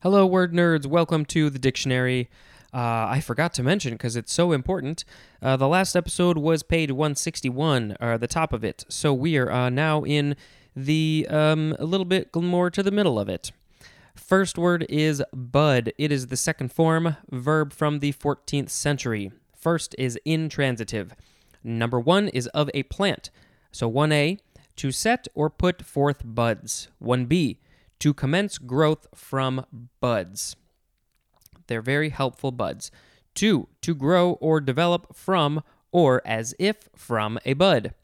Hello, word nerds. Welcome to the dictionary. Uh, I forgot to mention because it's so important. Uh, the last episode was page 161, or the top of it. So we are uh, now in the um, a little bit more to the middle of it. First word is bud. It is the second form verb from the 14th century. First is intransitive. Number one is of a plant. So 1a, to set or put forth buds. 1b, to commence growth from buds. They're very helpful buds. Two, to grow or develop from or as if from a bud.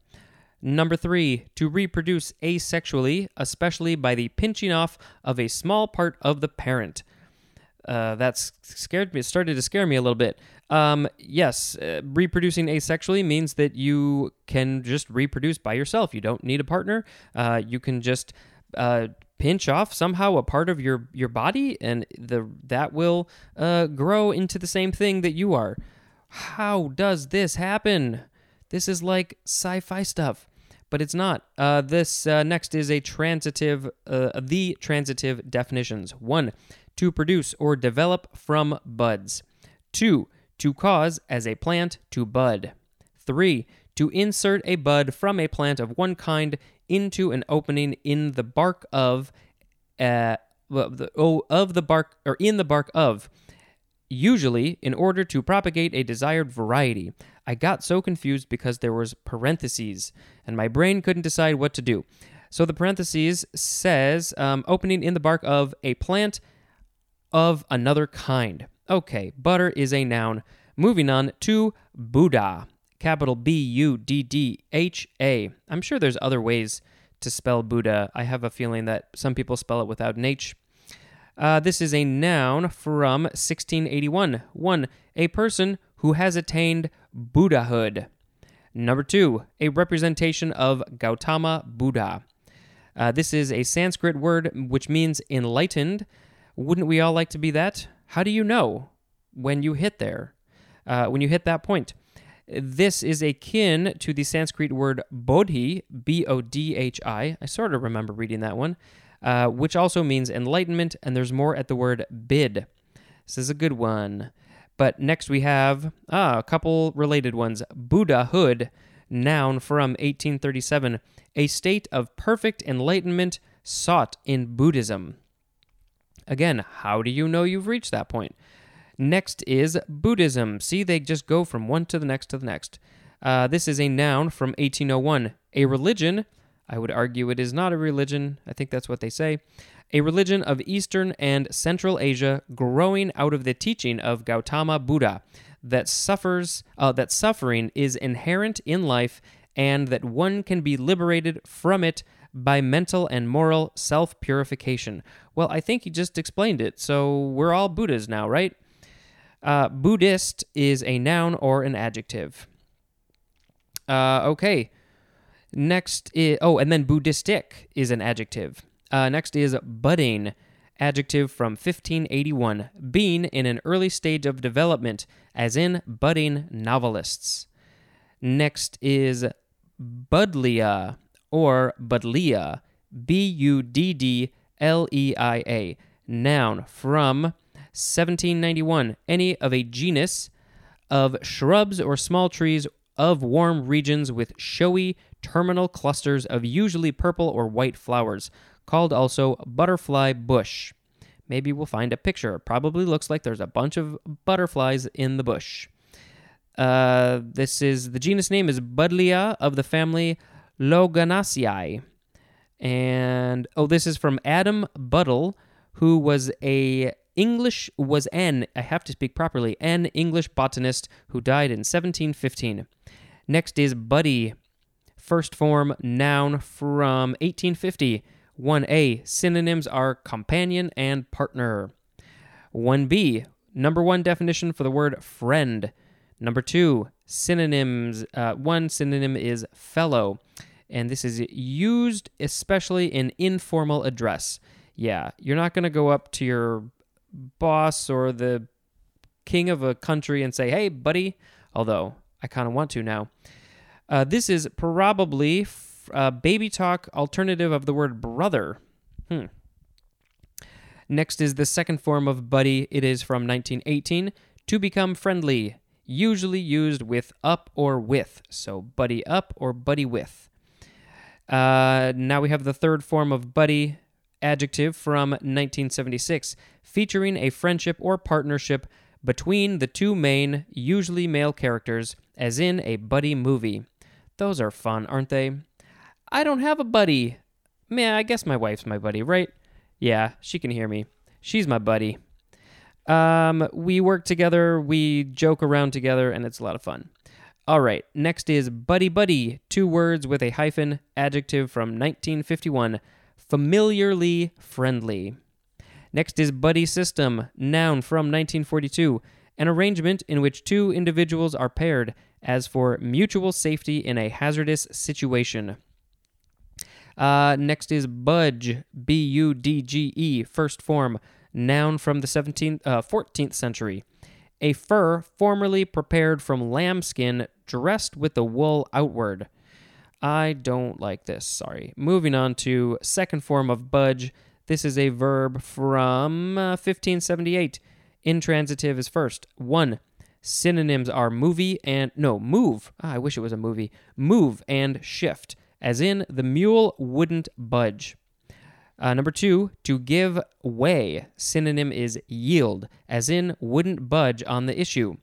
Number three, to reproduce asexually, especially by the pinching off of a small part of the parent. Uh, that's scared me. It started to scare me a little bit. Um, yes, uh, reproducing asexually means that you can just reproduce by yourself. You don't need a partner. Uh, you can just uh, pinch off somehow a part of your your body, and the that will uh, grow into the same thing that you are. How does this happen? This is like sci-fi stuff, but it's not. Uh, this uh, next is a transitive, uh, the transitive definitions. One, to produce or develop from buds. Two, to cause as a plant to bud. Three, to insert a bud from a plant of one kind into an opening in the bark of uh, the, oh, of the bark or in the bark of usually in order to propagate a desired variety. I got so confused because there was parentheses and my brain couldn't decide what to do. So the parentheses says um, opening in the bark of a plant of another kind. Okay, budder is a noun. Moving on to Buddha capital B U D D H A. I'm sure there's other ways to spell Buddha. I have a feeling that some people spell it without an H. Uh, this is a noun from 1681. One, a person who has attained Buddhahood. Number two, a representation of Gautama Buddha. Uh, this is a Sanskrit word which means enlightened. Wouldn't we all like to be that? How do you know when you hit there? Uh, when you hit that point? This is akin to the Sanskrit word bodhi, B O D H I. I sort of remember reading that one, uh, which also means enlightenment, and there's more at the word bid. This is a good one. But next we have ah, a couple related ones Buddhahood, noun from 1837, a state of perfect enlightenment sought in Buddhism. Again, how do you know you've reached that point? Next is Buddhism. See, they just go from one to the next to the next. Uh, this is a noun from 1801. A religion, I would argue it is not a religion. I think that's what they say. A religion of Eastern and Central Asia growing out of the teaching of Gautama Buddha that suffers uh, that suffering is inherent in life and that one can be liberated from it by mental and moral self purification. Well, I think he just explained it. So we're all Buddhas now, right? Uh, Buddhist is a noun or an adjective. Uh, okay. Next is, oh, and then Buddhistic is an adjective. Uh, next is budding, adjective from 1581, being in an early stage of development, as in budding novelists. Next is Buddleia or Buddleia, B U D D L E I A, noun from 1791. Any of a genus of shrubs or small trees of warm regions with showy terminal clusters of usually purple or white flowers, called also butterfly bush. Maybe we'll find a picture. Probably looks like there's a bunch of butterflies in the bush. Uh, this is the genus name is Buddleia of the family Loganaceae. And oh, this is from Adam Buddle, who was a English was an, I have to speak properly, an English botanist who died in 1715. Next is Buddy, first form noun from 1850. 1a, synonyms are companion and partner. 1b, number one definition for the word friend. Number two, synonyms. Uh, one synonym is fellow, and this is used especially in informal address. Yeah, you're not going to go up to your boss or the king of a country and say, hey, buddy, although I kind of want to now. Uh, this is probably a baby talk alternative of the word brother. Hmm. Next is the second form of buddy. It is from 1918. To become friendly, usually used with up or with. So buddy up or buddy with. Uh, now we have the third form of buddy adjective from 1976, featuring a friendship or partnership between the two main, usually male characters, as in a buddy movie. Those are fun, aren't they? I don't have a buddy. Man, I guess my wife's my buddy, right? Yeah, she can hear me. She's my buddy. Um, we work together, we joke around together, and it's a lot of fun. All right, next is buddy buddy, two words with a hyphen, adjective from 1951, familiarly friendly. Next is buddy system, noun from 1942, an arrangement in which two individuals are paired as for mutual safety in a hazardous situation. Uh, next is budge, B U D G E, first form, noun from the 17th, uh, 14th century. A fur formerly prepared from lambskin dressed with the wool outward. I don't like this, sorry. Moving on to second form of budge. This is a verb from uh, 1578. Intransitive is first. One. Synonyms are movie and no, move. Ah, I wish it was a movie. Move and shift, as in the mule wouldn't budge. Uh, number two, to give way. Synonym is yield, as in wouldn't budge on the issue.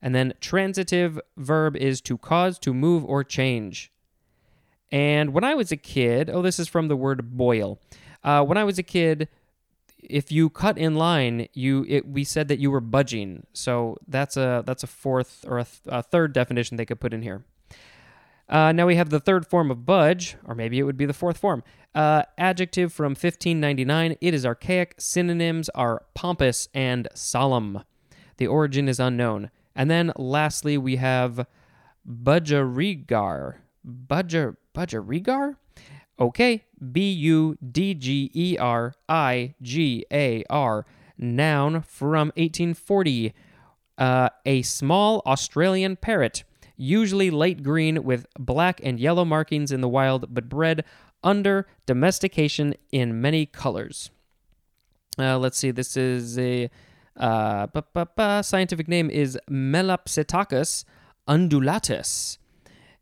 And then transitive verb is to cause, to move, or change. And when I was a kid, oh, this is from the word boil. Uh, when I was a kid, if you cut in line, you it, we said that you were budging. So that's a that's a fourth or a, th- a third definition they could put in here. Uh, now we have the third form of budge, or maybe it would be the fourth form. Uh, adjective from 1599. It is archaic. Synonyms are pompous and solemn. The origin is unknown. And then lastly, we have budgerigar. Budger budgerigar? Okay, B U D G E R I G A R, noun from 1840. Uh, a small Australian parrot, usually light green with black and yellow markings in the wild, but bred under domestication in many colors. Uh, let's see, this is a uh, scientific name is Melopsittacus undulatus.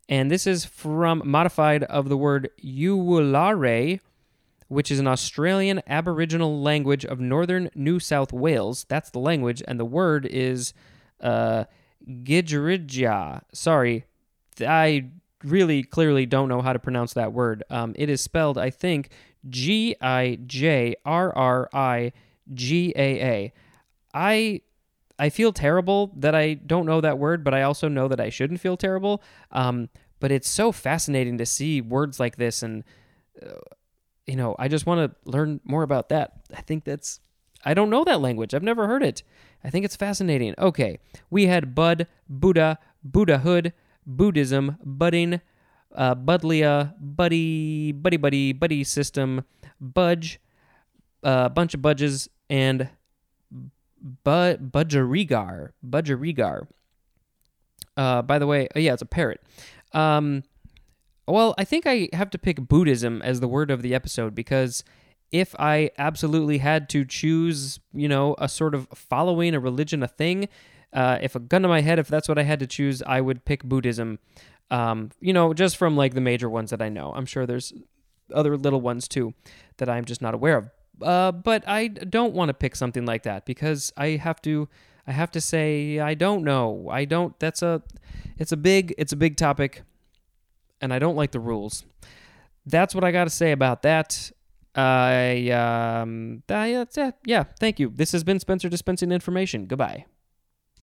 And this is from modified of the word Yuwaalaraay, which is an Australian Aboriginal language of northern New South Wales. That's the language, and the word is uh. Sorry, I really clearly don't know how to pronounce that word. Um, it is spelled, I think, G I J R R I G A A. I I feel terrible that I don't know that word, but I also know that I shouldn't feel terrible. Um, but it's so fascinating to see words like this, and uh, you know, I just want to learn more about that. I think that's I don't know that language. I've never heard it. I think it's fascinating. Okay, we had Bud, Buddha, Buddhahood, Buddhism, Budding, uh, Buddleia, Buddy, Buddy Buddy, Buddy System, Budge, a uh, bunch of budges, and Bud Budgerigar. Budgerigar. Uh, by the way, oh yeah, it's a parrot. Um, well, I think I have to pick Buddhism as the word of the episode because if I absolutely had to choose, you know, a sort of following a religion, a thing, uh, if a gun to my head, if that's what I had to choose, I would pick Buddhism. Um, you know, just from like the major ones that I know. I'm sure there's other little ones too that I'm just not aware of. Uh, but I don't want to pick something like that because I have to I have to say I don't know. I don't that's a it's a big it's a big topic and I don't like the rules. That's what I got to say about that. I um I, uh, yeah, thank you. This has been Spencer dispensing information. Goodbye.